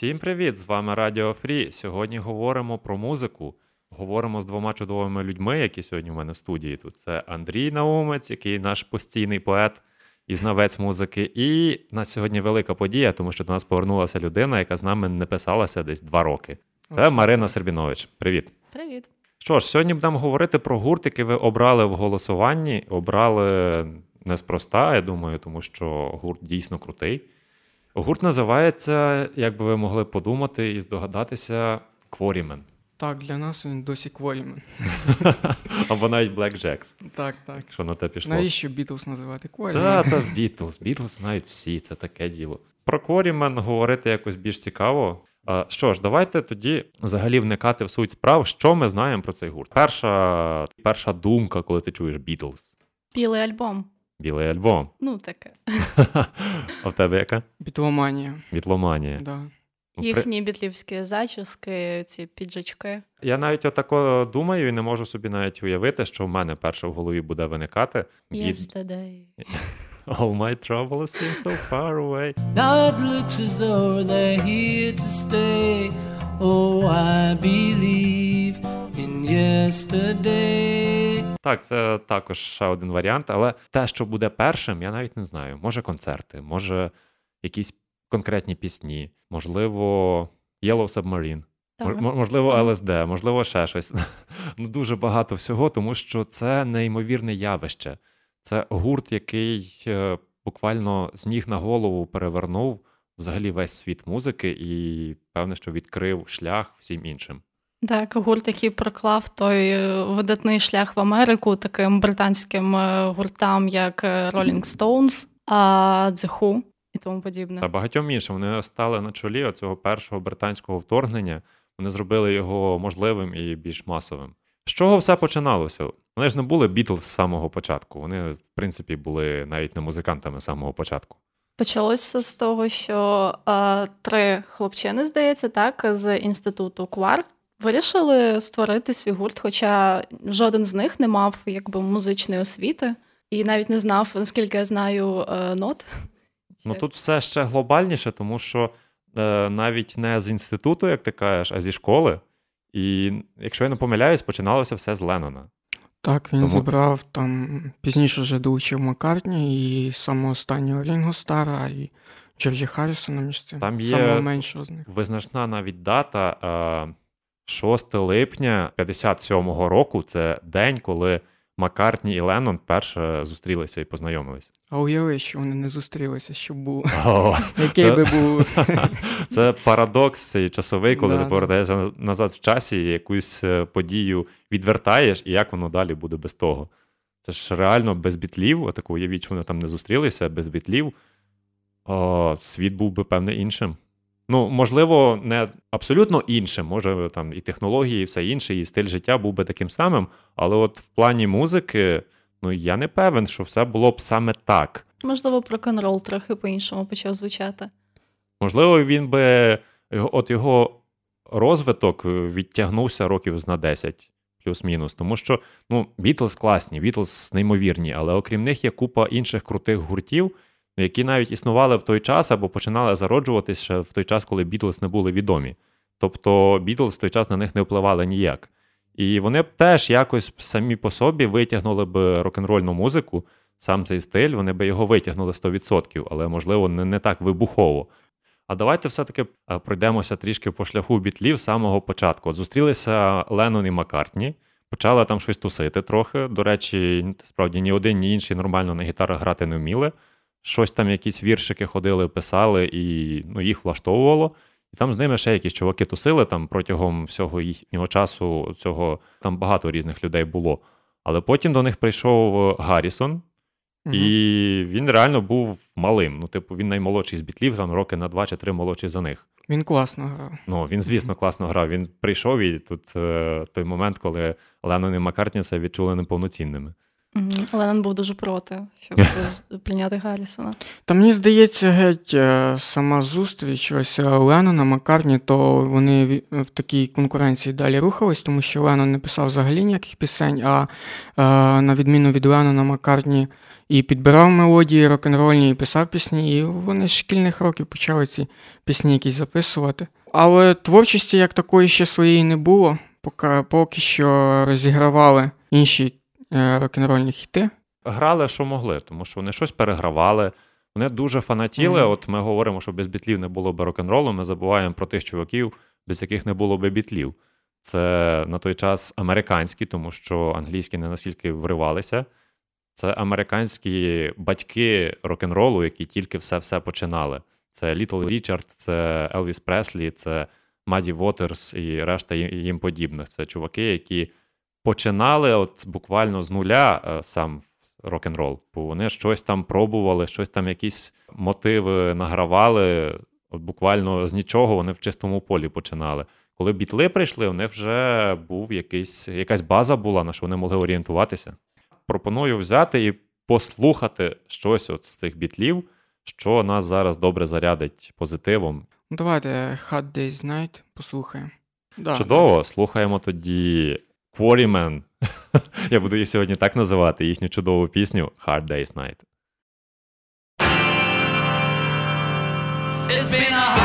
Всім привіт! З вами Радіо Фрі. Сьогодні говоримо про музику. Говоримо з двома чудовими людьми, які сьогодні в мене в студії. Тут це Андрій Наумець, який наш постійний поет і знавець музики. І в нас сьогодні велика подія, тому що до нас повернулася людина, яка з нами не писалася десь два роки. Це Оце Марина так. Сербінович. Привіт. Привіт. Що ж, сьогодні будемо говорити про гурт, який ви обрали в голосуванні. Обрали неспроста, я думаю, тому що гурт дійсно крутий. Гурт називається, як би ви могли подумати і здогадатися, Quarrymen. Так, для нас він досі Quarrymen. Або навіть Black Jacks, Так, так. якщо на те пішло. Навіщо Beatles називати Quarrymen? Та, та Beatles. Beatles знають всі, це таке діло. Про Quarrymen говорити якось більш цікаво. Що ж, давайте тоді взагалі вникати в суть справ, що ми знаємо про цей гурт. Перша, перша думка, коли ти чуєш Beatles. Білий альбом. Білий альбом. Ну, таке. А в тебе яка? Бітломанія. Бітломанія. Да. Ну, при- Їхні бітлівські зачіски, ці піджачки. Я навіть отако думаю і не можу собі навіть уявити, що в мене перше в голові буде виникати. Yesterday. All my troubles seem so far away. Now it looks as though they're here to stay. Oh, I believe in yesterday. Так, це також ще один варіант, але те, що буде першим, я навіть не знаю. Може концерти, може якісь конкретні пісні, можливо, Yellow Submarine, Так. можливо. ЛСД, можливо, ще щось. Ну, дуже багато всього, тому що це неймовірне явище. Це гурт, який е, буквально з ніг на голову перевернув взагалі весь світ музики і певне, що відкрив шлях всім іншим. Так, гурт, який проклав той е, видатний шлях в Америку таким британським е, гуртам, як е, Rolling Stones, а The Who і тому подібне. Та багатьом іншим вони стали на чолі цього першого британського вторгнення. Вони зробили його можливим і більш масовим. З чого все починалося? Вони ж не були Бітлз з самого початку. Вони, в принципі, були навіть не музикантами з самого початку. Почалося з того, що е, три хлопчини, здається, так, з інституту Квар вирішили створити свій гурт, хоча жоден з них не мав якби музичної освіти і навіть не знав, наскільки я знаю, е, нот. Ну тут все ще глобальніше, тому що е, навіть не з інституту, як ти кажеш, а зі школи. І якщо я не помиляюсь, починалося все з Леннона. Так, він Тому- зібрав там пізніше вже долучив Маккартні і самого останнього Рінго Стара, і Джорджі Харрісона між цим. Там є- Самого меншого з них. Визначна навіть дата е, 6 липня 57-го року. Це день, коли Маккартні і Леннон перше зустрілися і познайомились. А уяви, що вони не зустрілися, щоб був. Який це- би був. Це парадокс цей часовий, коли Да, ти да. повертаєшся назад в часі і якусь е, подію відвертаєш, і як воно далі буде без того. Це ж реально без бітлів, отаку уявіть, що вони там не зустрілися, без бітлів. О, світ був би певне іншим. Ну, можливо, не абсолютно іншим. Може, там і технології, і все інше, і стиль життя був би таким самим. Але от в плані музики, ну я не певен, що все було б саме так. Можливо, рок-н-рол трохи по-іншому почав звучати. Можливо, він би от його розвиток відтягнувся років на 10, плюс-мінус. Тому що ну, Бітлз класні, Бітлз неймовірні, але окрім них є купа інших крутих гуртів, які навіть існували в той час або починали зароджуватися в той час, коли Бітлз не були відомі. Тобто Бітлз в той час на них не впливали ніяк. І вони б теж якось самі по собі витягнули б рок-н-рольну музику, сам цей стиль, вони б його витягнули 100%, але, можливо, не, не так вибухово. А давайте все-таки е, пройдемося трішки по шляху бітлів з самого початку. От зустрілися Леннон і Маккартні, почали там щось тусити трохи. До речі, справді ні один, ні інший нормально на гітарах грати не вміли. Щось там, якісь віршики ходили, писали, і ну, їх влаштовувало. І там з ними ще якісь чуваки тусили там протягом всього їхнього часу. Цього там багато різних людей було. Але потім до них прийшов Гаррісон, Мгм. і він реально був малим. Ну, типу, він наймолодший з бітлів, там роки на два чи три молодший за них. Він класно грав. Ну, він, звісно, класно грав. Він прийшов і тут е, той момент, коли Леннон і Маккартні це відчули неповноцінними. Леннон був дуже проти, щоб прийняти Гаррісона. Та мені здається, геть е, сама зустріч ось е, Леннона, Маккартні, то вони в такій конкуренції далі рухались, тому що Леннон не писав взагалі ніяких пісень, а е, на відміну від Леннона, Маккартні і підбирав мелодії рок-н-рольні, і писав пісні, і вони з шкільних років почали ці пісні якісь записувати. Але творчості як такої ще своєї не було, поки, поки що розігравали інші е, рок-н-рольні хіти. Грали, що могли, тому що вони щось перегравали. Вони дуже фанатіли. Мгм. От ми говоримо, що без бітлів не було б рок-н-ролу. Ми забуваємо про тих чуваків, без яких не було б бітлів. Це на той час американські, тому що англійські не настільки вривалися. Це американські батьки рок-н-ролу, які тільки все-все починали. Це Літл Річард, це Елвіс Преслі, це Маді Вотерс і решта їм подібних. Це чуваки, які починали от буквально з нуля е, сам рок-н-рол. Бо вони щось там пробували, щось там, якісь мотиви награвали. От буквально з нічого вони в чистому полі починали. Коли бітли прийшли, них вже був якийсь, якась база була, на що вони могли орієнтуватися. Пропоную взяти і послухати щось от з цих бітлів, що нас зараз добре зарядить позитивом. Ну, давайте Hot Day's Night послухаємо. Да, Чудово, слухаємо тоді Quarrymen. Я буду їх сьогодні так називати, їхню чудову пісню Hard Day's Night. It's been a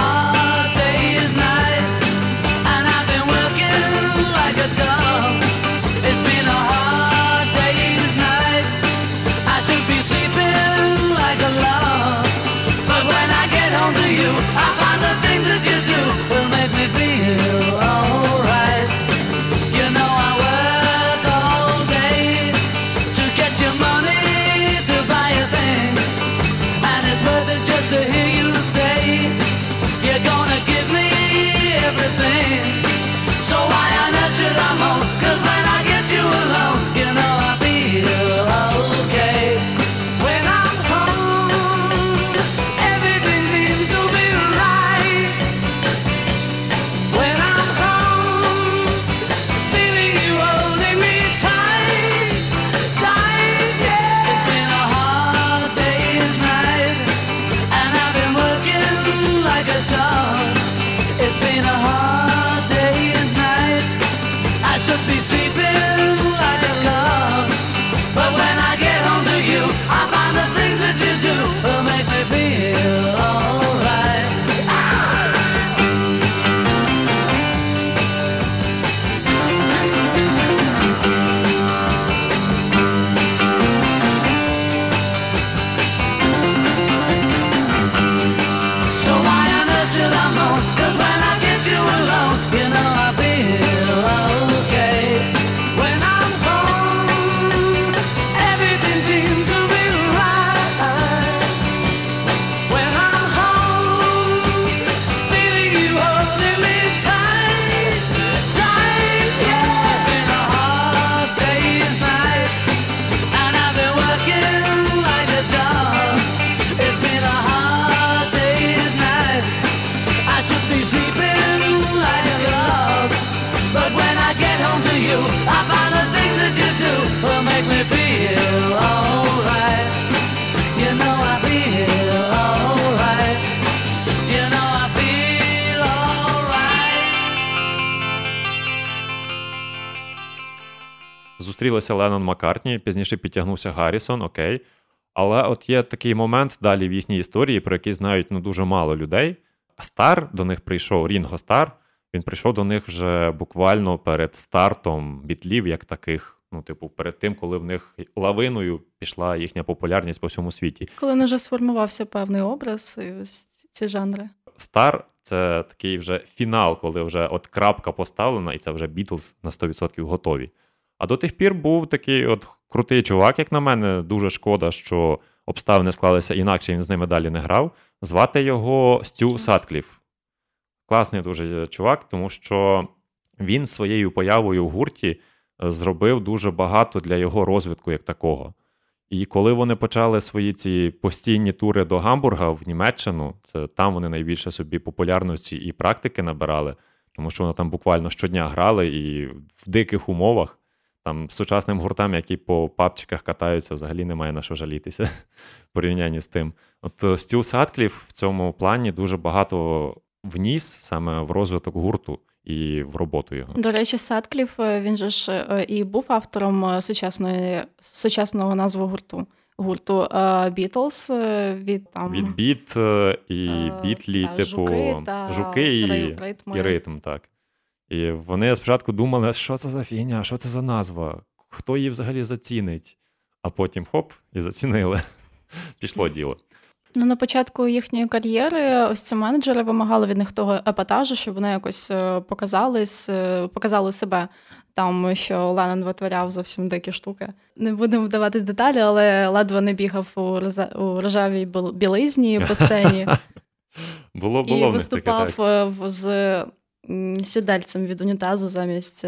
Зустрілися Леннон Маккартні, пізніше підтягнувся Гаррісон, окей. Але от є такий момент далі в їхній історії, про який знають ну, дуже мало людей. Стар до них прийшов Рінго Стар. Він прийшов до них вже буквально перед стартом бітлів, як таких. Ну, типу, перед тим, коли в них лавиною пішла їхня популярність по всьому світі. Коли не вже сформувався певний образ і ось ці жанри. Стар це такий вже фінал, коли вже от крапка поставлена, і це вже Beatles на 100% готові. А до тих пір був такий от крутий чувак, як на мене. Дуже шкода, що обставини склалися інакше, він з ними далі не грав. Звати його Стю. Саткліф. Класний дуже чувак, тому що він своєю появою в гурті е, зробив дуже багато для його розвитку як такого. І коли вони почали свої ці постійні тури до Гамбурга в Німеччину, це там вони найбільше собі популярності і практики набирали, тому що вони там буквально щодня грали і в диких умовах. Там сучасним гуртам, які по папчиках катаються, взагалі немає на що жалітися в порівнянні з тим. От Стю Садкліф в цьому плані дуже багато вніс саме в розвиток гурту і в роботу його. До речі, Садкліф, е, він же ж е, і був автором е, сучасної сучасного назви гурту. Гурту Бітлз від там від біт і бітлі, та, типу жуки, та жуки і, ритми. і ритм, так. І вони спочатку думали, що це за фігня, що це за назва, хто її взагалі зацінить. А потім хоп, і зацінили. Пішло діло. Ну, на початку їхньої кар'єри ось ці менеджери вимагали від них того епатажу, щоб вони якось е, показались, е, показали себе там, що Леннон витворяв зовсім дикі штуки. Не будемо вдаватись деталі, але ледве не бігав у у рожевій білизні по сцені було, було і виступав таке, так. Е, з сідельцем від унітазу замість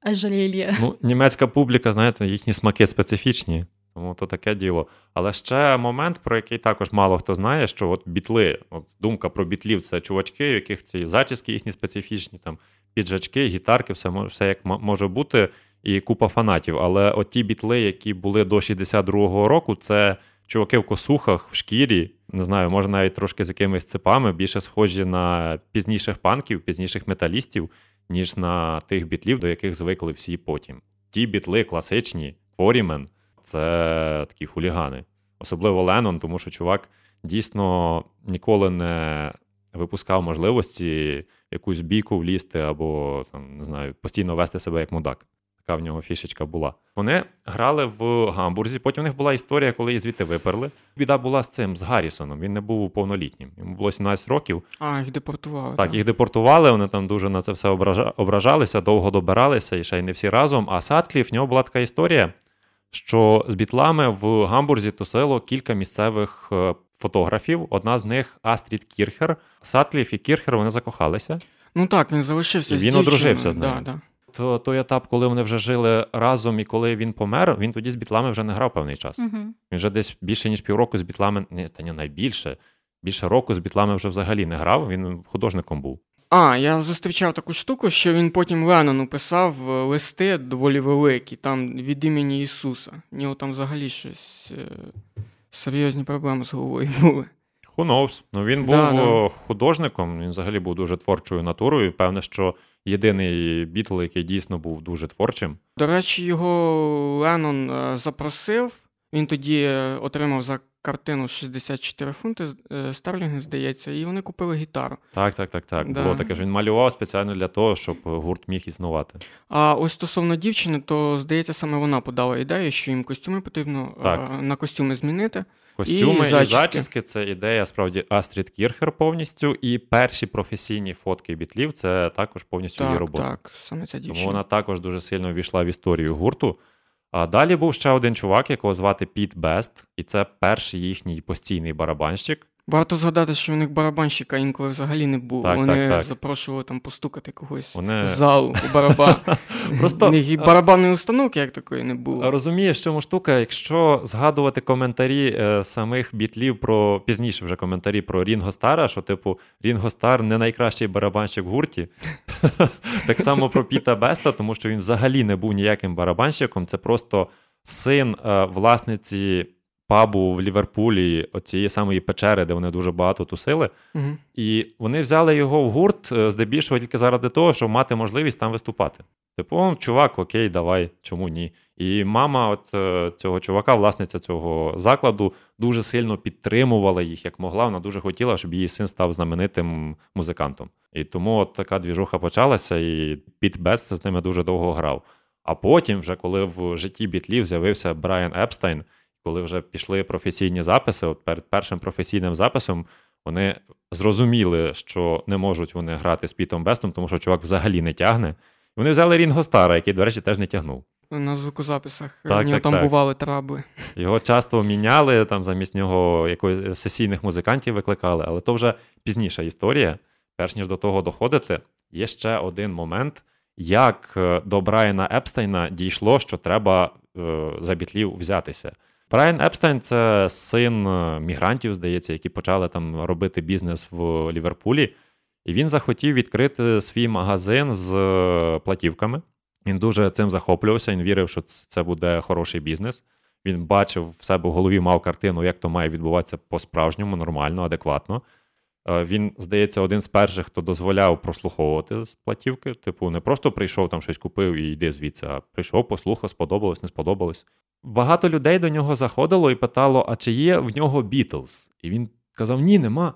ажерелья. Ну, Німецька публіка, знаєте, їхні смаки специфічні. Тому то таке діло. Але ще момент, про який також мало хто знає, що от бітли, от думка про бітлів це чувачки, у яких ці зачіски їхні специфічні, там піджачки, гітарки, все все як може бути, і купа фанатів. Але от ті бітли, які були до 62-го року, це чуваки в косухах, в шкірі, не знаю, може навіть трошки з якимись цепами, більше схожі на пізніших панків, пізніших металістів, ніж на тих бітлів, до яких звикли всі потім. Ті бітли класичні, Форімен – це такі хулігани. Особливо Леннон, тому що чувак дійсно ніколи не випускав можливості якусь бійку влізти або там, не знаю, постійно вести себе як мудак. Така в нього фішечка була. Вони грали в Гамбурзі. Потім у них була історія, коли її звідти виперли. Біда була з цим, з Гаррісоном. Він не був повнолітнім. Йому було 17 років. А, їх депортували. Так, так, їх депортували. Вони там дуже на це все ображалися, довго добиралися, і ще й не всі разом. А Садкліф, в нього була така історія що з бітлами в Гамбурзі тусило кілька місцевих е, фотографів. Одна з них Астрід Кірхер. Сатліф і Кірхер вони закохалися. Ну так, він залишився. І з Він одружився з нею. Да, да. То, той етап, коли вони вже жили разом, і коли він помер, він тоді з бітлами вже не грав певний час. Угу. Він вже десь більше ніж півроку з бітлами, ні, та ні, найбільше. Більше року з бітлами вже взагалі не грав. Він художником був. А, я зустрічав таку штуку, що він потім Леннону писав е, листи доволі великі, там від імені Ісуса. У нього там взагалі щось е, серйозні проблеми з головою були. Who knows? Ну він був да, да. художником, він взагалі був дуже творчою натурою. Певне, що єдиний бітл, який дійсно був дуже творчим. До речі, його Леннон е, запросив. Він тоді отримав за картину 64 фунти е, старлінги, здається, і вони купили гітару. Так, так, так, так. Да. Було таке ж він малював спеціально для того, щоб гурт міг існувати. А ось стосовно дівчини, то здається, саме вона подала ідею, що їм костюми потрібно так. на костюми змінити. Костюми і зачіски. і зачіски це ідея справді Астрід Кірхер повністю. І перші професійні фотки бітлів це також повністю так, її робота. Так, саме ця дівчина. Тому вона також дуже сильно ввійшла в історію гурту. А далі був ще один чувак, якого звати Піт Бест, і це перший їхній постійний барабанщик. Варто згадати, що у них барабанщика інколи взагалі не було. Так, Вони так, так. запрошували там постукати когось Вони... з залу у барабан. Просто... Барабанної установки як такої не було. Розумієш, в чому штука, якщо згадувати коментарі е, самих бітлів про пізніше вже коментарі про Рінго Стара, що, типу, Рінго Стар не найкращий барабанщик в гурті. так само про Піта Беста, тому що він взагалі не був ніяким барабанщиком. Це просто син е, власниці пабу в Ліверпулі, оцієї самої печери, де вони дуже багато тусили. Угу. І вони взяли його в гурт е, здебільшого тільки заради того, щоб мати можливість там виступати. Типу, чувак, окей, давай, чому ні? І мама от е, цього чувака, власниця цього закладу, дуже сильно підтримувала їх, як могла. Вона дуже хотіла, щоб її син став знаменитим музикантом. І тому от така двіжуха почалася, і Піт Бест з ними дуже довго грав. А потім, вже коли в житті бітлів з'явився Брайан Епстайн коли вже пішли професійні записи, от перед першим професійним записом вони зрозуміли, що не можуть вони грати з Пітом Бестом, тому що чувак взагалі не тягне. І вони взяли Рінго Стара, який, до речі, теж не тягнув. На звукозаписах так, в нього так, там так. бували трабли. Його часто міняли, там замість нього якось сесійних музикантів викликали, але то вже пізніша історія. Перш ніж до того доходити, є ще один момент, як е, до Брайана Епстейна дійшло, що треба е, за бітлів взятися. Брайан Епстайн це син е, мігрантів, здається, які почали там робити бізнес в Ліверпулі. І він захотів відкрити свій магазин з е, платівками. Він дуже цим захоплювався, він вірив, що це буде хороший бізнес. Він бачив в себе в голові, мав картину, як то має відбуватися по-справжньому, нормально, адекватно. Е, він, здається, один з перших, хто дозволяв прослуховувати платівки. Типу, не просто прийшов там щось купив і йди звідси, а прийшов, послухав, сподобалось, не сподобалось. Багато людей до нього заходило і питало: а чи є в нього Бітлз? І він казав: Ні, нема.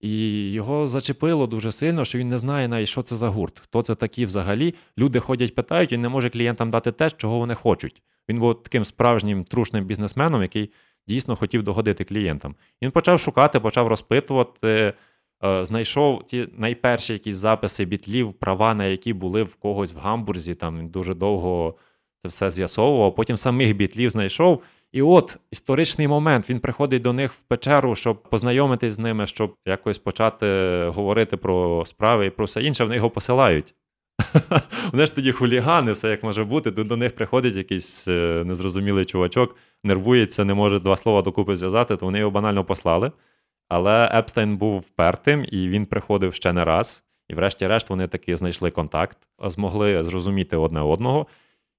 І його зачепило дуже сильно, що він не знає навіть, що це за гурт, хто це такі взагалі. Люди ходять, питають, він не може клієнтам дати те, чого вони хочуть. Він був таким справжнім трушним бізнесменом, який дійсно хотів догодити клієнтам. Він почав шукати, почав розпитувати, е, знайшов ті найперші якісь записи бітлів, права, на які були в когось в гамбурзі. Там він дуже довго це все з'ясовував. Потім самих бітлів знайшов. І от історичний момент він приходить до них в печеру, щоб познайомитись з ними, щоб якось почати говорити про справи і про все інше. Вони його посилають. Вони ж тоді хулігани, все як може бути. До них приходить якийсь е, незрозумілий чувачок, нервується, не може два слова докупи зв'язати, то вони його банально послали. Але Епстейн був впертим, і він приходив ще не раз. І, врешті-решт, вони таки знайшли контакт, змогли зрозуміти одне одного.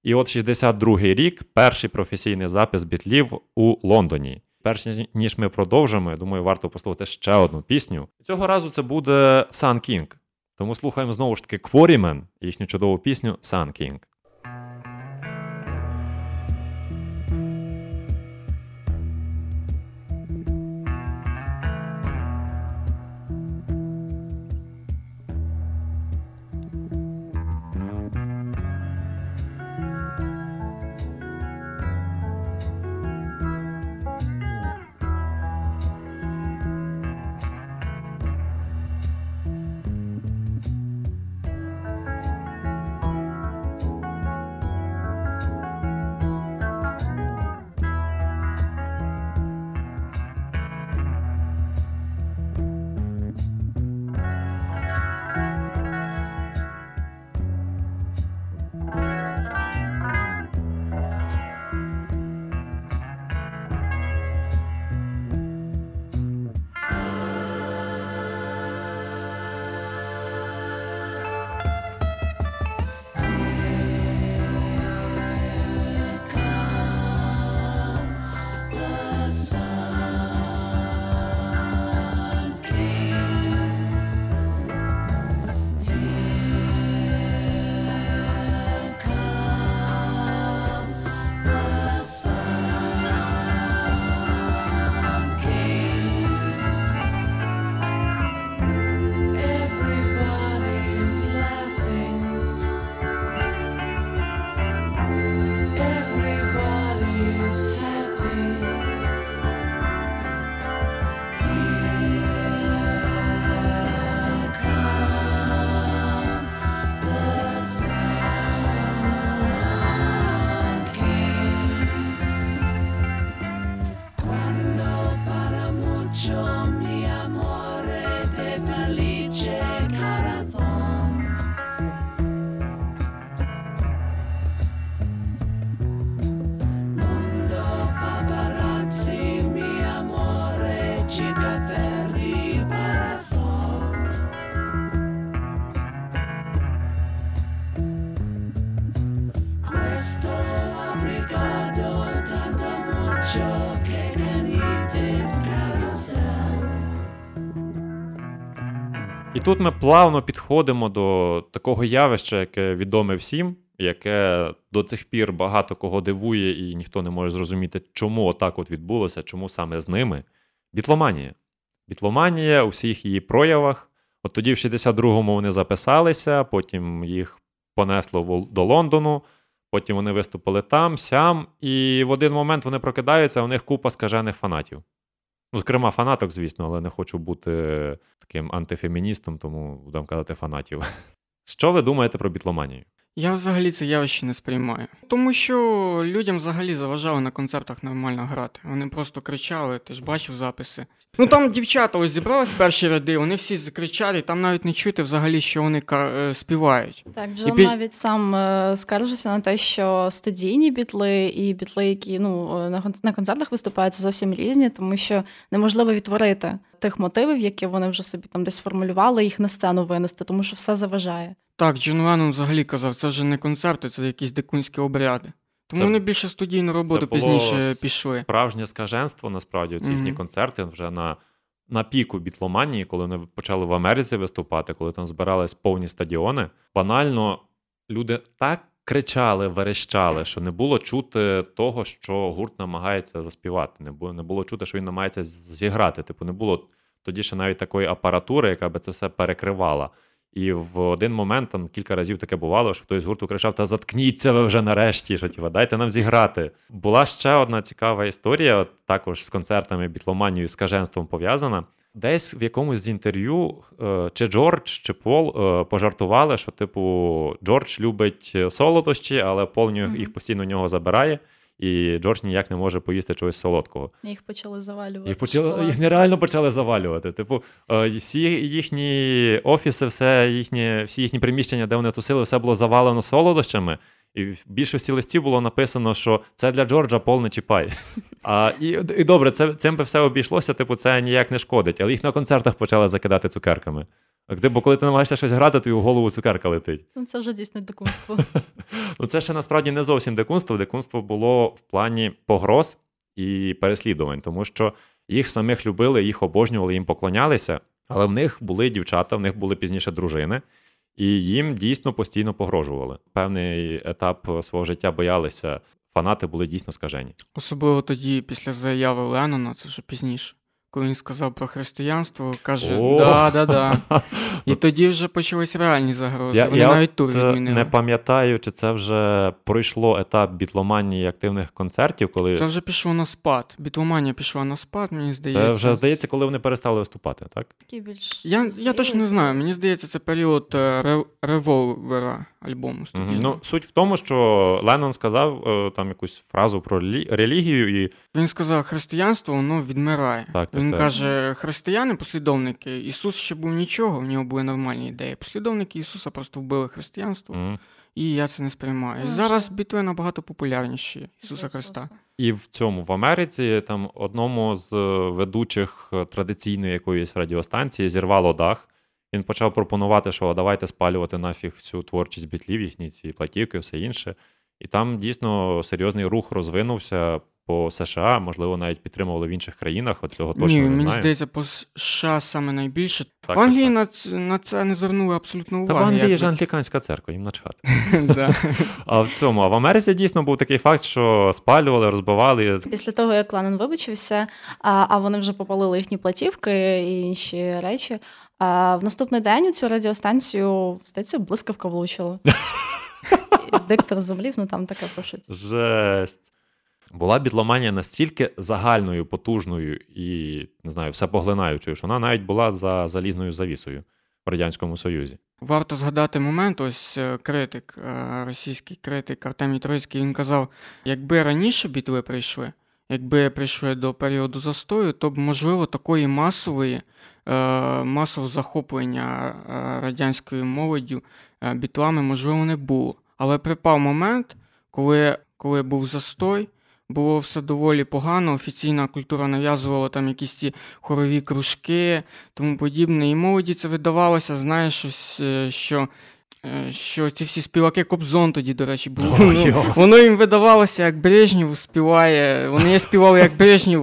І от 62-й рік перший професійний запис бітлів у Лондоні. Перш ніж ми продовжимо, думаю, варто послухати ще одну пісню. Цього разу це буде Sun King. Тому слухаємо знову ж таки Quarrymen, їхню чудову пісню Sun King. І тут ми плавно підходимо до такого явища, яке відоме всім, яке до цих пір багато кого дивує, і ніхто не може зрозуміти, чому отак от відбулося, чому саме з ними. Бітломанія. Бітломанія у всіх її проявах. От тоді, в 62-му вони записалися, потім їх понесло до Лондону, потім вони виступили там, сям, і в один момент вони прокидаються, у них купа скажених фанатів. Ну, зокрема, фанаток, звісно, але не хочу бути таким антифеміністом, тому будемо казати фанатів. Що ви думаєте про бітломанію? Я взагалі це явище не сприймаю. Тому що людям взагалі заважали на концертах нормально грати. Вони просто кричали, ти ж бачив записи. Ну там дівчата ось зібрались перші ряди, вони всі закричали, там навіть не чути взагалі, що вони е, співають. Так, Джон пі- навіть сам е, скаржився на те, що студійні бітли і бітли, які ну, е, на, на концертах виступають, це зовсім різні, тому що неможливо відтворити тих мотивів, які вони вже собі там десь формулювали, їх на сцену винести, тому що все заважає. Так, Джон Леннон взагалі казав, це вже не концерти, це якісь дикунські обряди. Тому Це- вони більше студійну роботу пізніше пішли. Справжнє скаженство, насправді, ці їхні Мгм. концерти вже на, на піку бітломанії, коли вони почали в Америці виступати, коли там збирались повні стадіони. Банально люди так кричали, верещали, що не було чути того, що гурт намагається заспівати. Не було, не було чути, що він намагається зіграти. Типу, не було тоді ще навіть такої апаратури, яка би це все перекривала. І в один момент там кілька разів таке бувало, що хтось з гурту кричав: Та заткніться ви вже нарешті, що типу, дайте нам зіграти. Була ще одна цікава історія, от також з концертами бітломанією, з каженством пов'язана. Десь в якомусь з інтерв'ю е, чи Джордж, чи Пол е, пожартували, що, типу, Джордж любить солодощі, але Пол їх постійно у нього забирає, і Джордж ніяк не може поїсти чогось солодкого. Їх почали завалювати. Їх, почали, їх нереально почали завалювати. Типу, е, всі їхні офіси, все їхні, всі їхні приміщення, де вони тусили, все було завалено солодощами. І в більшості листів було написано, що це для Джорджа пол не чіпай. А, і, і добре, це, цим би все обійшлося, типу, це ніяк не шкодить. Але їх на концертах почали закидати цукерками. Бо коли ти намагаєшся щось грати, то й у голову цукерка летить. Ну, це вже дійсно дикунство. Ну, це ще насправді не зовсім дикунство. Дикунство було в плані погроз і переслідувань, тому що їх самих любили, їх обожнювали, їм поклонялися, але в них були дівчата, в них були пізніше дружини, і їм дійсно постійно погрожували. Певний етап свого життя боялися. Фанати були дійсно скажені. Особливо тоді, після заяви Леннона, це вже пізніше. Коли він сказав про християнство, каже: да, да, да. І тоді вже почались реальні загрози. Я, Вони я навіть тур відмінили. не пам'ятаю, чи це вже пройшло етап бітломанії активних концертів, коли Це вже пішло на спад. Бітломанія пішла на спад, мені здається. це вже здається, коли вони перестали виступати, так? Такі більш Я, я точно не знаю. Мені здається, це період е, ре- револвера альбому студійного. Ну, суть в тому, що Леннон сказав е, там якусь фразу про релігію, і Він сказав, християнство воно відмирає. Так, так, Він так. каже, християни, послідовники, Ісус ще був нічого, в нього були нормальні ідеї. Послідовники Ісуса просто вбили християнство, м, і я це не сприймаю. І Ну, зараз що? бітви набагато популярніші Ісуса Ісуса. Христа. і в цьому в Америці там одному з е, ведучих е, традиційної якоїсь радіостанції зірвало дах. Він почав пропонувати, що давайте спалювати нафіг всю творчість бітлів, їхні ці платівки, все інше. І там дійсно серйозний рух розвинувся по США, можливо, навіть підтримували в інших країнах. От цього точно Ні, не мені здається, по США саме найбільше. Так, в Англії так, на, на це не звернули абсолютно Та уваги. в Англії ж англіканська церква, їм начхати. А в цьому, а в Америці дійсно був такий факт, що спалювали, розбивали. Після того, як Леннон вибачився, а, а вони вже попалили їхні платівки і інші речі. А в наступний день у цю радіостанцію, здається, блискавка влучила. Диктор зумлів, ну там таке пишеться. Жесть. Була бітломанія настільки загальною, потужною і не знаю, всепоглинаючою, що вона навіть була за залізною завісою в Радянському Союзі. Варто згадати момент, ось е, критик, е, російський критик Артемій Троїцький, він казав, якби раніше бітви прийшли, якби прийшли до періоду застою, то б, можливо, такої масової, масового захоплення е, радянською молоддю е, бітлами, можливо, не було. Але припав момент, коли, коли був застой, було все доволі погано, офіційна культура нав'язувала там якісь ці хорові кружки, тому подібне. І молоді це видавалося, знаєш, щось, е, що, е, що ці всі співаки Кобзон тоді, до речі, були. Ой, Ну, воно їм видавалося, як Брежнєв співає. Вони співали як Брежнєв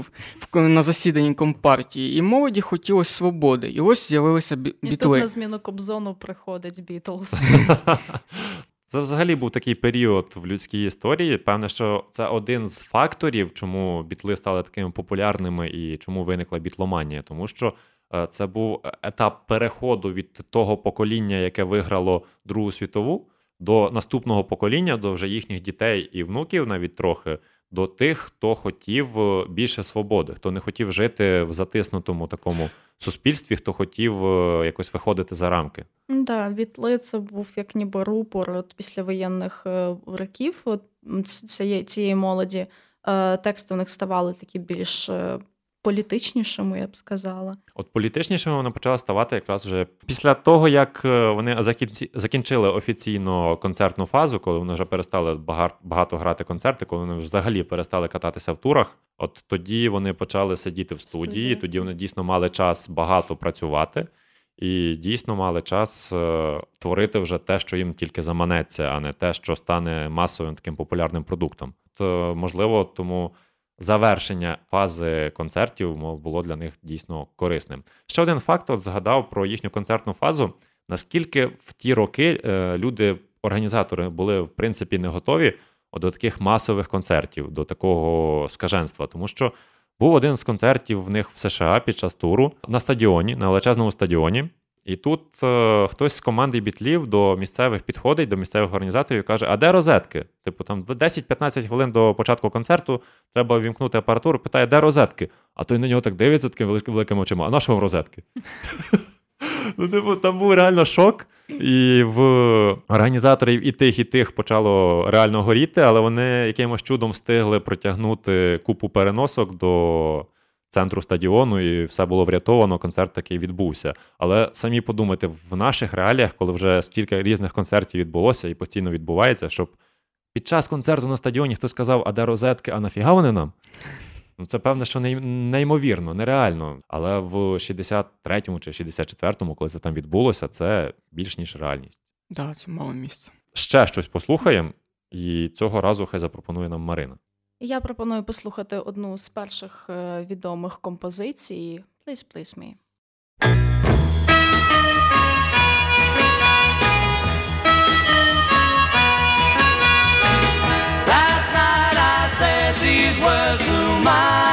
в- на засіданні компартії. І молоді хотілося свободи. І ось з'явилися бі- І тут на зміну Кобзону приходить Бітлз. Це взагалі був такий період в людській історії. Певне, що це один з факторів, чому бітли стали такими популярними і чому виникла бітломанія. Тому що е, це був етап переходу від того покоління, яке виграло Другу світову, до наступного покоління, до вже їхніх дітей і внуків, навіть трохи, до тих, хто хотів е, більше свободи, хто не хотів жити в затиснутому такому суспільстві, хто хотів е, якось виходити за рамки. Да, Бітли це був як ніби рупор от післявоєнних е, років от, цієї, молоді. Е, Тексти в них ставали такі більш е, політичнішими, я б сказала. От політичнішими вона почала ставати якраз вже після того, як е, вони закінці... закінчили офіційно концертну фазу, коли вони вже перестали багато грати концерти, коли вони взагалі перестали кататися в турах. От тоді вони почали сидіти в студії, Студії. тоді вони дійсно мали час багато працювати. і дійсно мали час е, творити вже те, що їм тільки заманеться, а не те, що стане масовим таким популярним продуктом. То можливо, тому завершення фази концертів мов, було для них дійсно корисним. Ще один факт: от згадав про їхню концертну фазу. Наскільки в ті роки е, люди, організатори, були в принципі не готові до таких масових концертів, до такого скаженства, тому що був один з концертів в них в США під час туру на стадіоні, на величезному стадіоні. І тут е, хтось з команди бітлів до місцевих підходить, до місцевих організаторів і каже: А де розетки? Типу, там 10-15 хвилин до початку концерту треба вімкнути апаратуру, питає, де розетки? А той на нього так дивиться такими великими очима. А на що вам розетки? Ну, типу, там був реально шок, і в організаторів і тих, і тих почало реально горіти, але вони якимось чудом встигли протягнути купу переносок до центру стадіону, і все було врятовано. Концерт такий відбувся. Але самі подумайте, в наших реаліях, коли вже стільки різних концертів відбулося і постійно відбувається, щоб під час концерту на стадіоні хтось сказав, а де розетки, а нафіга вони нам? Ну, це певне, що неймовірно, нереально. Але в 63-му чи 64-му, коли це там відбулося, це більш ніж реальність. Так, да, це мало місце. Ще щось послухаємо, і цього разу хай запропонує нам Марина. Я пропоную послухати одну з перших е, відомих композицій Please Please Me. Last night I said these words to my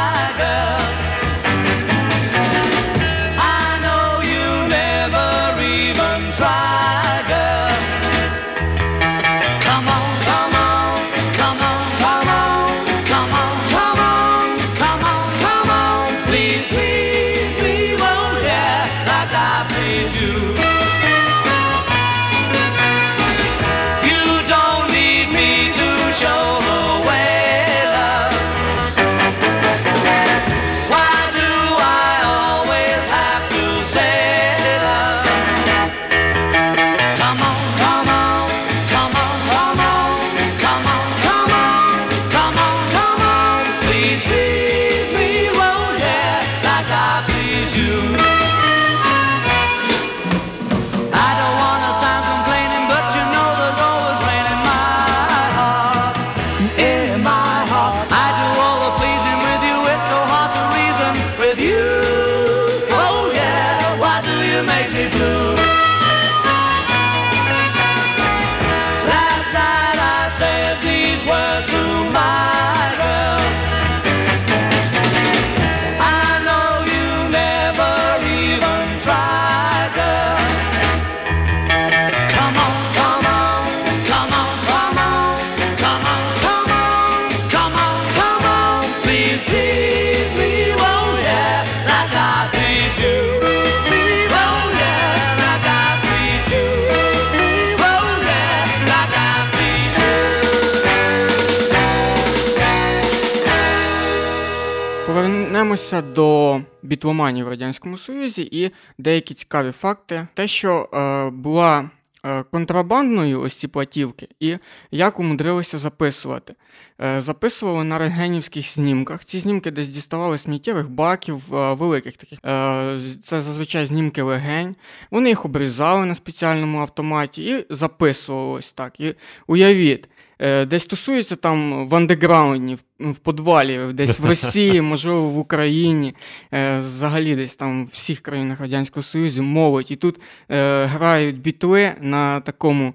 Повернемося до бітломанії в Радянському Союзі і деякі цікаві факти. Те, що е, була е, контрабандною ось ці платівки, і як умудрилися записувати. Е, записували на рентгенівських знімках. Ці знімки десь діставали сміттєвих баків, е, великих таких. Е, це зазвичай знімки легень. Вони їх обрізали на спеціальному автоматі і записували ось так. І уявіть. Е, Десь тусуються там в андеграунді, в, в подвалі, десь в Росії, можливо, в Україні, е, взагалі десь там в всіх країнах Радянського Союзу молодь. І тут е, грають бітли на такому.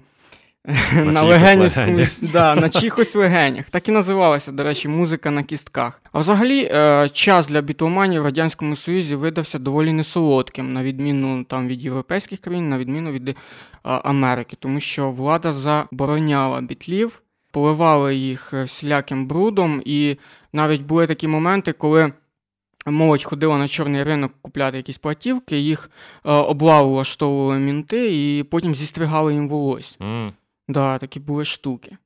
На, чиїхось легенівському да, на чихось легенях. Так і називалася, до речі, музика на кістках. А взагалі, час для бітломанів в Радянському Союзі видався доволі несолодким, на відміну там, від європейських країн, на відміну від Америки, тому що влада забороняла бітлів, поливали їх е, всіляким брудом, і навіть були такі моменти, коли. Молодь ходила на чорний ринок купляти якісь платівки, їх е, облаву влаштовували мінти і потім зістригали їм волосся. М, Да, такі були штуки.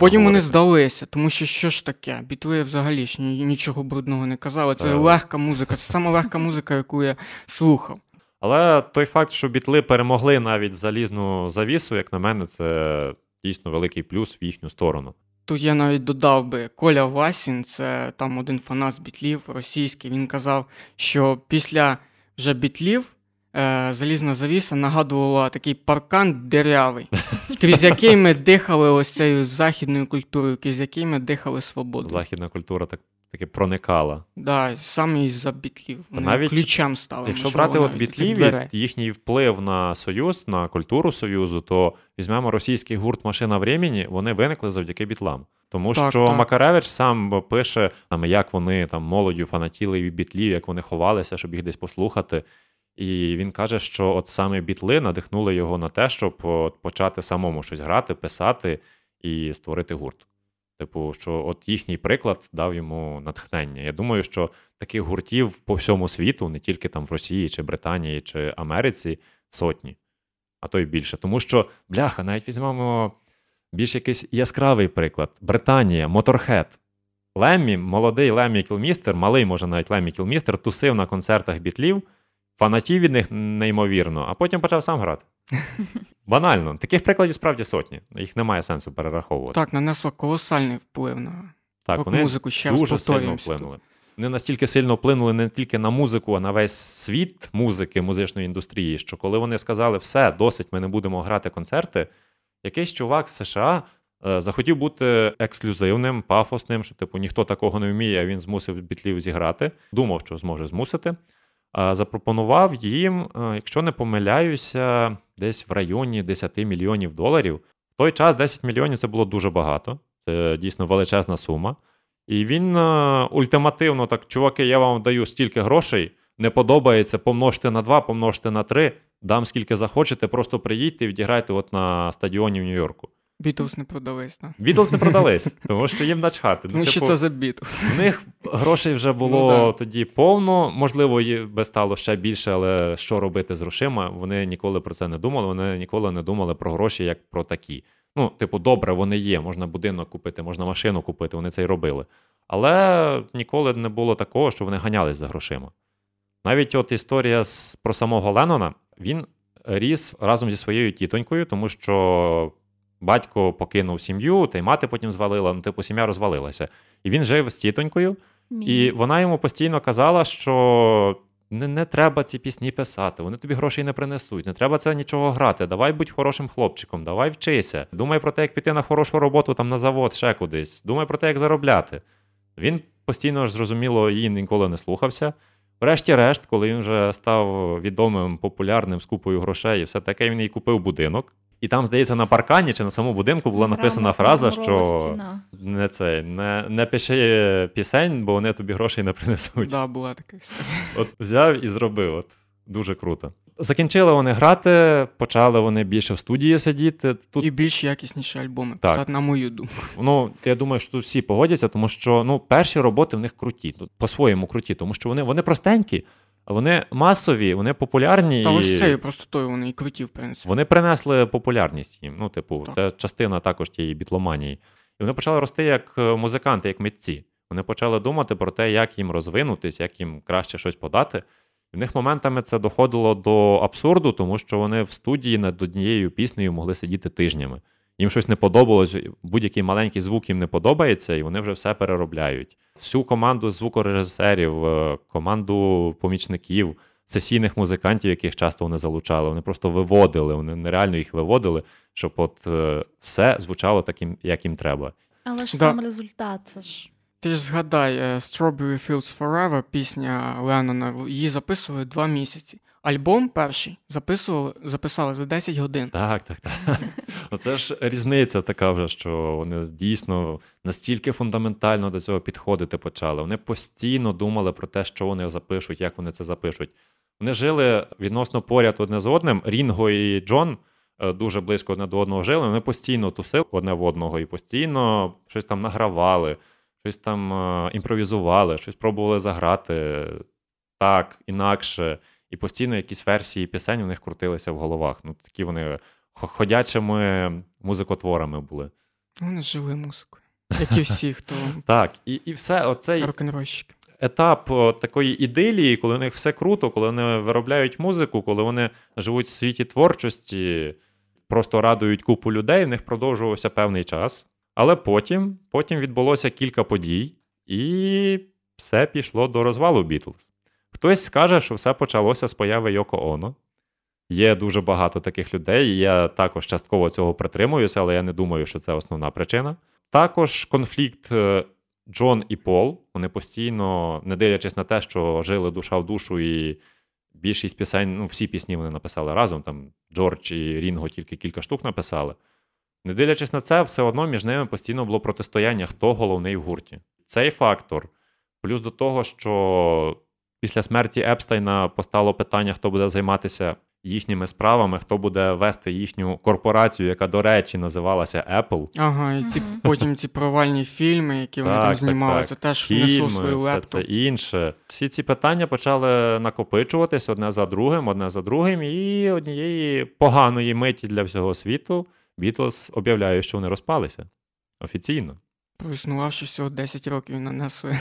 Потім вони здалися, тому що що ж таке? Бітли взагалі ж нічого брудного не казали. Це Е. легка музика, це саме легка музика, яку я слухав. Але той факт, що бітли перемогли навіть залізну завісу, як на мене, це дійсно великий плюс в їхню сторону. Тут я навіть додав би Коля Васін, це там один фанат з бітлів російський. Він казав, що після вже бітлів е, залізна завіса нагадувала такий паркан дерявий, крізь який ми дихали ось цією західною культурою, крізь який ми дихали свободу. Західна культура так таки проникала. Да, саме із-за бітлів. Вони навіть ключам стали. Якщо брати от бітлів, і їхній вплив на Союз, на культуру Союзу, то візьмемо російський гурт Машина времени, вони виникли завдяки бітлам. Тому Так, що так. Макаревич сам пише, там, як вони там молоддю фанатіли від бітлів, як вони ховалися, щоб їх десь послухати. І він каже, що от саме бітли надихнули його на те, щоб почати самому щось грати, писати і створити гурт. Типу, що от їхній приклад дав йому натхнення. Я думаю, що таких гуртів по всьому світу, не тільки там в Росії, чи Британії, чи Америці, сотні, а то й більше. Тому що, бляха, навіть візьмемо більш якийсь яскравий приклад: Британія, Моторхед. Леммі, молодий Леммі Кілмістер, малий, може, навіть Леммі Кілмістер, тусив на концертах бітлів, фанатів від них неймовірно, а потім почав сам грати. Банально. Таких прикладів справді сотні. Їх немає сенсу перераховувати. Так, нанесло колосальний вплив на Так, вони рок-музику. Ще дуже сильно повторюємося тут. вплинули. Вони настільки сильно вплинули не тільки на музику, а на весь світ музики, музичної індустрії, що коли вони сказали, все, досить, ми не будемо грати концерти, якийсь чувак з США е, захотів бути ексклюзивним, пафосним, що типу ніхто такого не вміє, а він змусив бітлів зіграти. Думав, що зможе змусити. Запропонував їм, е, якщо не помиляюся, десь в районі 10 мільйонів доларів. В той час 10 мільйонів це було дуже багато. Це дійсно величезна сума. І він е, ультимативно так, чуваки, я вам даю стільки грошей, не подобається, помножте на 2, помножте на 3, дам скільки захочете, просто приїдьте і відіграйте от на стадіоні в Нью-Йорку. Бітлз не продались, так? Бітлз не продались, тому що їм начхати. Ну, що типу, це за Бітлз? в них грошей вже було Ну, да. тоді повно. Можливо, би стало ще більше, але що робити з грошима? Вони ніколи про це не думали. Вони ніколи не думали про гроші як про такі. Ну, типу, добре, вони є. Можна будинок купити, можна машину купити. Вони це й робили. Але ніколи не було такого, що вони ганялись за грошима. Навіть от історія про самого Леннона, він ріс разом зі своєю тітонькою, тому що батько покинув сім'ю, та й мати потім звалила. Ну, типу, сім'я розвалилася. І він жив з тітонькою, і вона йому постійно казала, що не, не треба ці пісні писати, вони тобі грошей не принесуть, не треба це нічого грати. Давай будь хорошим хлопчиком, давай вчися. Думай про те, як піти на хорошу роботу там на завод, ще кудись. Думай про те, як заробляти. Він постійно ж зрозуміло її ніколи не слухався. Врешті-решт, коли він вже став відомим, популярним з купою грошей, і все таке, він їй купив будинок. І там, здається, на паркані чи на самому будинку була написана фраза, що не це не, не пиши пісень, бо вони тобі грошей не принесуть. Да, була така історія. От взяв і зробив. От дуже круто. Закінчили вони грати, почали вони більше в студії сидіти. Тут І більш якісніші альбоми. Так. Писати, на мою думку. ну я думаю, що тут всі погодяться, тому що ну перші роботи в них круті, по-своєму круті, тому що вони, вони простенькі, вони масові, вони популярні. Та і... ось цією простотою вони і круті, в принципі. Вони принесли популярність їм. Ну, типу, Так. це частина також тієї бітломанії. І вони почали рости як е, музиканти, як митці. Вони почали думати про те, як їм розвинутись, як їм краще щось подати. І в них моментами це доходило до абсурду, тому що вони в студії над однією піснею могли сидіти тижнями. Їм щось не подобалось, будь-який маленький звук їм не подобається, і вони вже все переробляють. Всю команду звукорежисерів, е, команду помічників, сесійних музикантів, яких часто вони залучали, вони просто виводили, вони нереально їх виводили, щоб от е, все звучало таким, як їм треба. Але ж Да. сам результат це ж. Ти ж згадай, е, Strawberry Fields Forever, пісня Леннона, її записували два місяці. Альбом перший записували, записали за 10 годин. Так, так, так. Оце ж різниця така вже, що вони дійсно настільки фундаментально до цього підходити почали. Вони постійно думали про те, що вони запишуть, як вони це запишуть. Вони жили відносно поряд одне з одним. Рінго і Джон е, дуже близько одне до одного жили. Вони постійно тусили одне в одного і постійно щось там награвали, щось там е, імпровізували, щось пробували заграти так, інакше. І постійно якісь версії пісень у них крутилися в головах. Ну, такі вони ходячими музикотворами були. Вони жили музикою. Як і всі, хто Так, і, і все, оцей етап такої ідилії, коли у них все круто, коли вони виробляють музику, коли вони живуть в світі творчості, просто радують купу людей, в них продовжувався певний час. Але потім, потім відбулося кілька подій, і все пішло до розвалу Бітлз. Хтось скаже, що все почалося з появи Йоко Оно. Є дуже багато таких людей, і я також частково цього притримуюся, але я не думаю, що це основна причина. Також конфлікт е, Джон і Пол. Вони постійно, не дивлячись на те, що жили душа в душу, і більшість пісень, ну, всі пісні вони написали разом. Там Джордж і Рінго тільки кілька штук написали. Не дивлячись на це, все одно між ними постійно було протистояння, хто головний в гурті. Цей фактор, плюс до того, що після смерті Епстайна постало питання, хто буде займатися їхніми справами, хто буде вести їхню корпорацію, яка, до речі, називалася Apple. Ага, і ці потім ці провальні фільми, які вони Так, там так, знімали, так. це теж внесло свою лепту. це інше. Всі ці питання почали накопичуватись одне за другим, одне за другим, і однієї поганої миті для всього світу Бітлз об'являють, що вони розпалися. Офіційно. Проіснувавши всього 10 років нанесли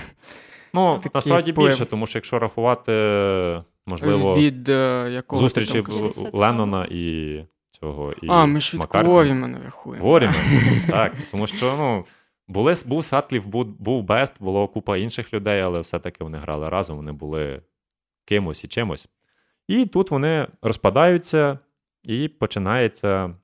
Ну, Такий насправді вплив. більше, тому що якщо рахувати, можливо, від е, якого зустрічі там... Леннона і цього. І А, ми ж від Маккартні. Кворімена рахуємо. Говоримо. так. Тому що ну, були, був Саткліф, був, був Бест, було купа інших людей, але все-таки вони грали разом, вони були кимось і чимось. І тут вони розпадаються, і починається,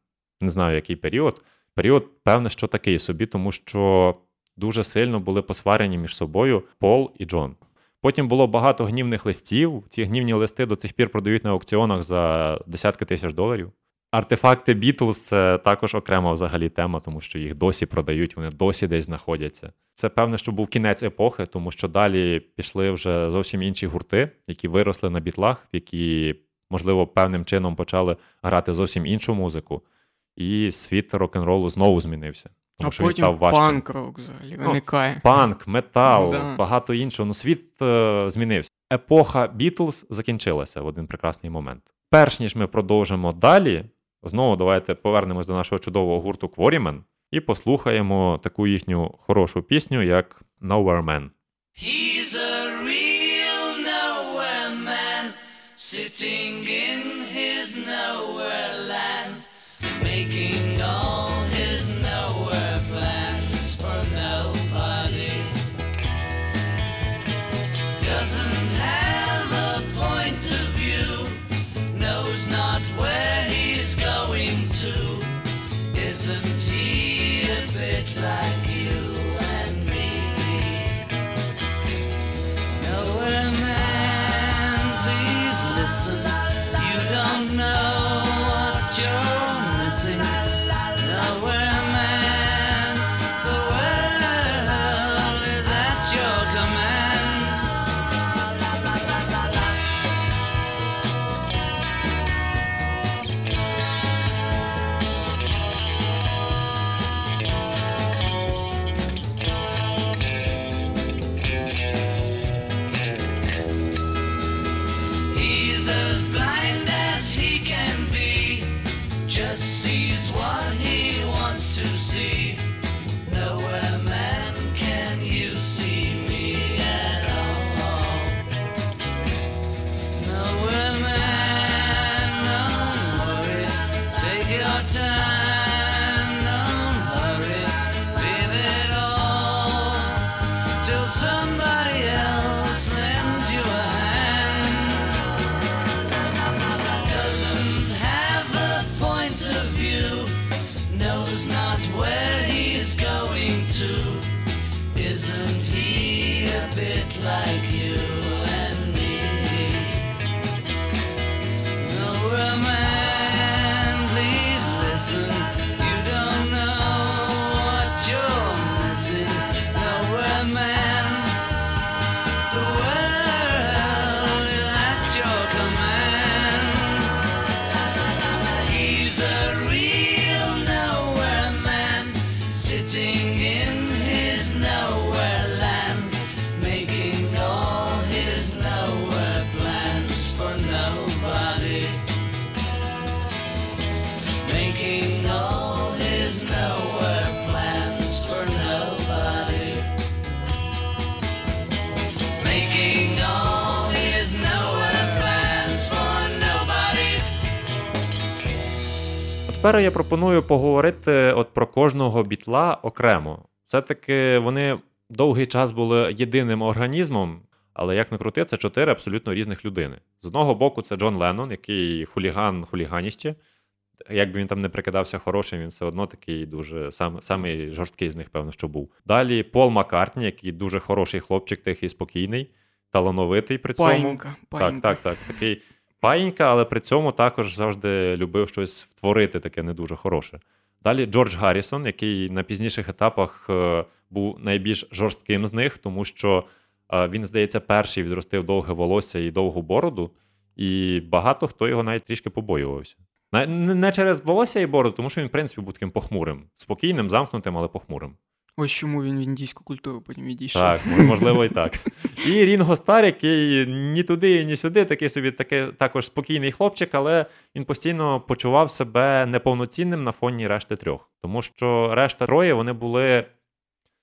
не знаю, який період. Період, певне, що такий собі, тому що дуже сильно були посварені між собою Пол і Джон. Потім було багато гнівних листів. Ці гнівні листи до цих пір продають на аукціонах за десятки тисяч доларів. Артефакти Бітлз це також окрема взагалі тема, тому що їх досі продають, вони досі десь знаходяться. Це певне, що був кінець епохи, тому що далі пішли вже зовсім інші гурти, які виросли на бітлах, які, можливо, певним чином почали грати зовсім іншу музику. І світ рок-н-ролу знову змінився. Тому А що він став потім панк-рок взагалі Ну. Панк, метал, Да. багато іншого. Ну, світ е, змінився. Епоха Бітлз закінчилася в один прекрасний момент. Перш ніж ми продовжимо далі, знову давайте повернемось до нашого чудового гурту Quarrymen і послухаємо таку їхню хорошу пісню, як Nowhere Man. He's тепер я пропоную поговорити от про кожного бітла окремо. Все-таки вони довгий час були єдиним організмом, Але як не крути, це чотири абсолютно різних людини. З одного боку, це Джон Леннон, який хуліган хуліганіще. Як би він там не прикидався хорошим, він все одно такий дуже сам, самий жорсткий з них, певно, що був. Далі Пол Маккартні, який дуже хороший хлопчик, тихий, спокійний, талановитий при цьому. Паїнька, паїнка. Так, так, так. Такий паїнька, але при цьому також завжди любив щось втворити таке не дуже хороше. Далі Джордж Гаррісон, який на пізніших етапах е, був найбільш жорстким з них, тому що е, він, здається, перший відростив довге волосся і довгу бороду, і багато хто його навіть трішки побоювався. Не не через волосся і бороду, тому що він, в принципі, був таким похмурим, спокійним, замкнутим, але похмурим. Ось чому він в індійську культуру потім відійшов. Так, можливо, і так. І Рінго Стар, який ні туди, ні сюди, такий собі таки, також спокійний хлопчик, але він постійно почував себе неповноцінним на фоні решти трьох. Тому що решта троє вони були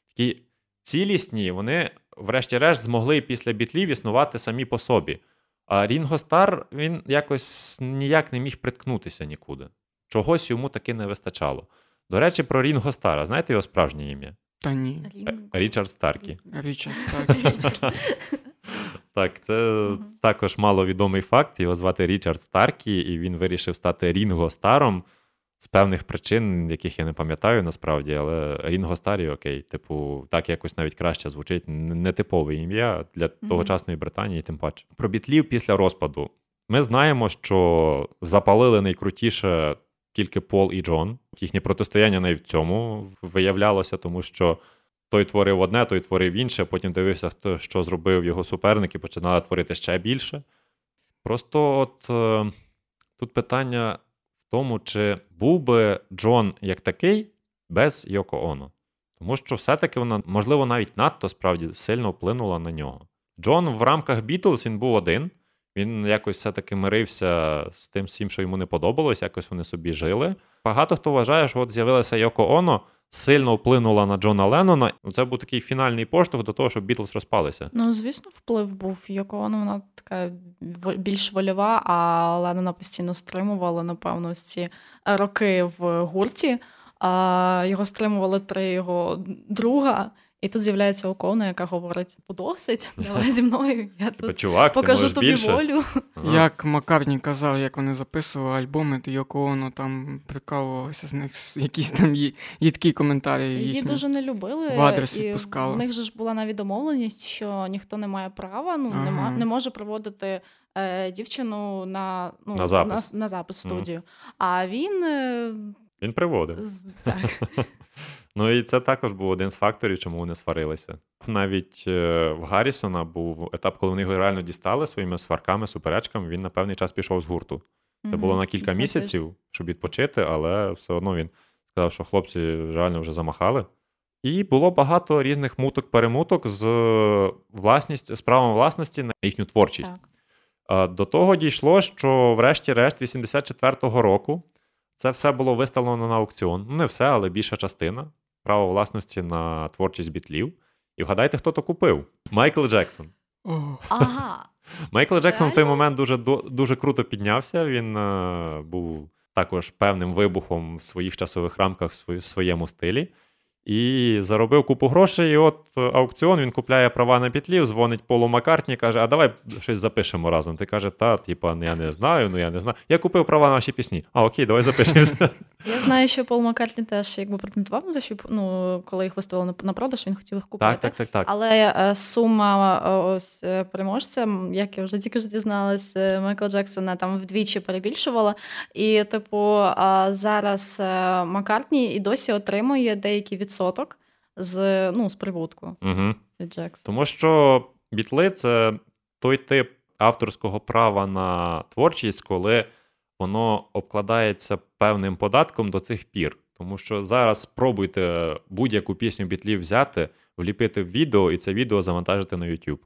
такі цілісні, вони, врешті-решт, змогли після бітлів існувати самі по собі. А Рінго Стар він якось ніяк не міг приткнутися нікуди. Чогось йому таки не вистачало. До речі, про Рінго Стара. Знаєте його справжнє ім'я? Та ні. Е, Річард Старкі. Річард Старкі. Так, це також маловідомий факт. Його звати Річард Старкі, і він вирішив стати Рінго Старом з певних причин, яких я не пам'ятаю насправді, але Рінго Старі, окей, типу, так якось навіть краще звучить. Нетипове ім'я для тогочасної Британії, тим паче. Про бітлів після розпаду. Ми знаємо, що запалили найкрутіше тільки Пол і Джон. Їхнє протистояння навіть в цьому виявлялося, тому що той творив одне, той творив інше, потім дивився, хто що зробив його суперник, і починали творити ще більше. Просто от е, тут питання в тому, чи був би Джон як такий без Йоко Оно. Тому що все-таки вона, можливо, навіть надто справді сильно вплинула на нього. Джон в рамках Бітлз він був один. Він якось все-таки мирився з тим всім, що йому не подобалось, якось вони собі жили. Багато хто вважає, що от з'явилася Йоко Оно, сильно вплинула на Джона Леннона. Це був такий фінальний поштовх до того, щоб Бітлз розпалися. Ну, звісно, вплив був. Йоко Оно, вона така більш вольова, а Леннона постійно стримувала, напевно, ці роки в гурті. Його стримували три його друга. І тут з'являється Окона, яка говорить: подосить, давай зі мною. Я тут чувак, ти покажу можеш тобі більше. волю. Ага. Як Маккартні казав, як вони записували альбоми, то Йоко Оно там прикалувалося з них якісь там їдкі коментарі. Її їхні. дуже не любили. в адрес відпускали. В них же ж була навіть домовленість, що ніхто не має права, ну Ага. нема, не може проводити е, дівчину на, ну, На запис. на, на запис в студію. А він е, Він приводив. з- так. Ну і це також був один з факторів, чому вони сварилися. Навіть е, в Гаррісона був етап, коли вони його реально дістали своїми сварками, суперечками. Він на певний час пішов з гурту. Це було на кілька Це місяців, щоб відпочити, але все одно він сказав, що хлопці реально вже замахали. І було багато різних муток-перемуток з власністю, з правом власності на їхню творчість. Так. До того дійшло, що врешті-решт 84-го року це все було виставлено на аукціон. Ну, не все, але більша частина право власності на творчість бітлів. І вгадайте, хто то купив? Майкл Джексон. Ага. Майкл Джексон в той момент дуже, дуже круто піднявся. Він е, був також певним вибухом в своїх часових рамках в своєму стилі. І заробив купу грошей. І от е, аукціон він купляє права на петлів, дзвонить Полу Маккартні, каже: А давай щось запишемо разом. Ти каже, та, типа, я не знаю, ну я не знаю. Я купив права на ваші пісні. А окей, давай запишемося. Я знаю, що Пол Маккартні теж якби претендував те, що ну, коли їх виставили на, продаж, він хотів їх купити. Так, так, так, так. Але е, сума е, ось переможця, як я вже тільки ж дізналась, Майкла Джексона там вдвічі перебільшувала. І, типу, зараз Маккартні і досі отримує деякий відсоток з, ну, з прибутку Угу. від. Тому що бітли це той тип авторського права на творчість, коли воно обкладається певним податком до цих пір. Тому що зараз спробуйте будь-яку пісню бітлів взяти, вліпити в відео і це відео завантажити на YouTube.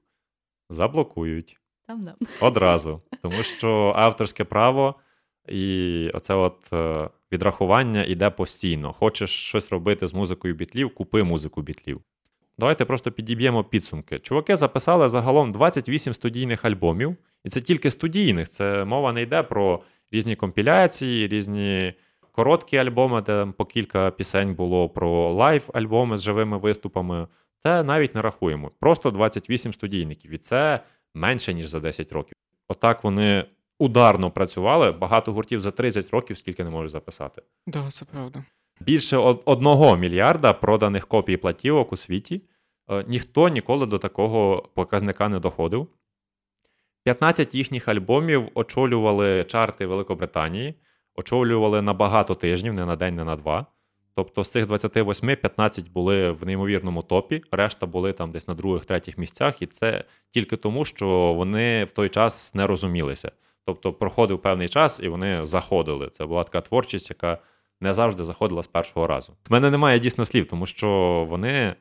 Заблокують Там, одразу. Тому що авторське право і оце от е, відрахування іде постійно. Хочеш щось робити з музикою бітлів, купи музику бітлів. Давайте просто підіб'ємо підсумки. Чуваки записали загалом 28 студійних альбомів, і це тільки студійних. Це мова не йде про різні компіляції, різні короткі альбоми, де по кілька пісень було про лайв-альбоми з живими виступами. Це навіть не рахуємо. Просто 28 студійників, і це менше, ніж за 10 років. Отак вони ударно працювали. Багато гуртів за 30 років, скільки не можуть записати. Да, це правда. Більше одного мільярда проданих копій платівок у світі. Е, Ніхто ніколи до такого показника не доходив. 15 їхніх альбомів очолювали чарти Великобританії, очолювали на багато тижнів, не на день, не на два. Тобто з цих 28 15 були в неймовірному топі, решта були там десь на других, третіх місцях, і це тільки тому, що вони в той час не розумілися. Тобто проходив певний час, і вони заходили. Це була така творчість, яка не завжди заходила з першого разу. В мене немає дійсно слів, тому що вони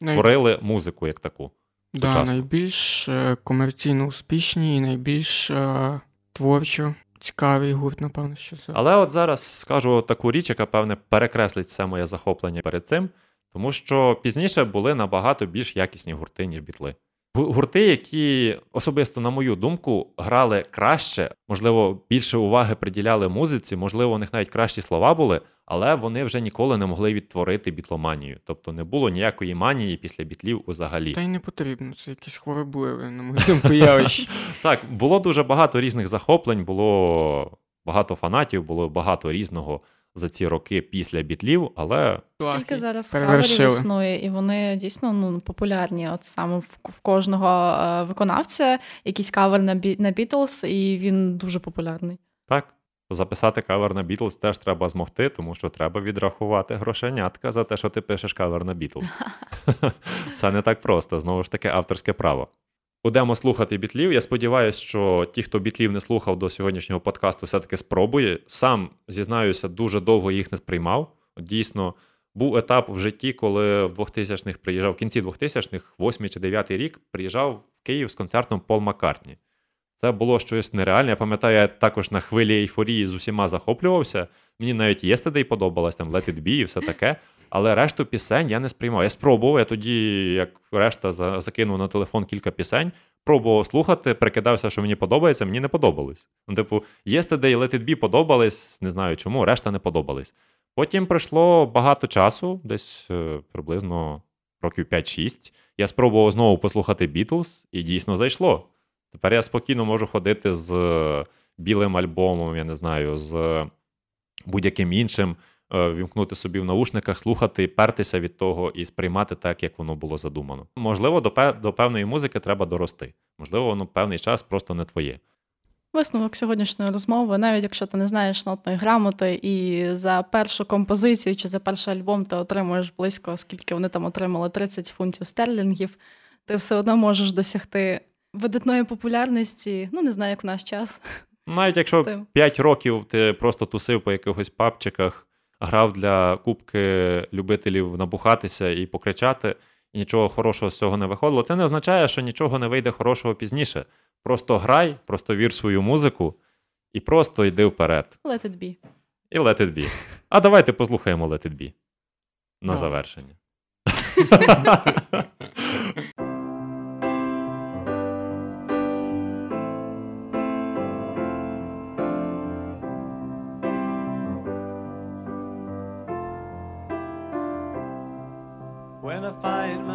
Най- створили музику як таку. Да, найбільш е, комерційно успішні і найбільш е, творчо цікавий гурт, напевно, що це. Але от зараз скажу таку річ, яка, певне, перекреслить все моє захоплення перед цим, тому що пізніше були набагато більш якісні гурти, ніж бітли. Гу- Гурти, які особисто, на мою думку, грали краще, можливо, більше уваги приділяли музиці, можливо, у них навіть кращі слова були, але вони вже ніколи не могли відтворити бітломанію. Тобто не було ніякої манії після бітлів взагалі. Та й не потрібно, це якісь хворобливе, на мою думку, явище. Так, було дуже багато різних захоплень, було багато фанатів, було багато різного за ці роки після бітлів, але Скільки зараз каверів існує, і вони дійсно ну, популярні. От саме в, в кожного е, виконавця якийсь кавер на, бі, на Beatles, і він дуже популярний. так. Записати кавер на Бітлз теж треба змогти, тому що треба відрахувати грошенятка за те, що ти пишеш кавер на Бітлз. Все не так просто, знову ж таки, авторське право. Будемо слухати бітлів. Я сподіваюся, що ті, хто бітлів не слухав до сьогоднішнього подкасту, все-таки спробує. Сам зізнаюся, дуже довго їх не сприймав. Дійсно, був етап в житті, коли в 2000-х приїжджав, в кінці 2000-х, 8 чи 9 рік, приїжджав в Київ з концертом Пол Маккартні. Це було щось нереальне. Я пам'ятаю, я також на хвилі ейфорії з усіма захоплювався. Мені навіть Yesterday подобалось, там Let It Be і все таке. Але решту пісень я не сприймав. Я спробував, я тоді, як решта, закинув на телефон кілька пісень, пробував слухати, прикидався, що мені подобається, мені не подобалось. Ну, типу, Yesterday Let It Be подобались, не знаю чому, решта не подобались. Потім пройшло багато часу, десь е, приблизно років 5-6. Я спробував знову послухати Beatles, і дійсно зайшло. Тепер я спокійно можу ходити з е, білим альбомом, я не знаю, з будь-яким іншим, е, вімкнути собі в наушниках, слухати, пертися від того і сприймати так, як воно було задумано. Можливо, до, пе- до певної музики треба дорости. Можливо, воно певний час просто не твоє. Висновок сьогоднішньої розмови, навіть якщо ти не знаєш нотної грамоти, і за першу композицію чи за перший альбом ти отримуєш близько, скільки вони там отримали 30 фунтів стерлінгів, ти все одно можеш досягти видатної популярності, ну не знаю, як в наш час. Навіть якщо З 5 років ти просто тусив по якихось папчиках, грав для кубки любителів набухатися і покричати, і нічого хорошого з цього не виходило, це не означає, що нічого не вийде хорошого пізніше. Просто грай, просто вір свою музику і просто йди вперед. Let it be. І let it be. А давайте послухаємо Let it be. На Да. завершення.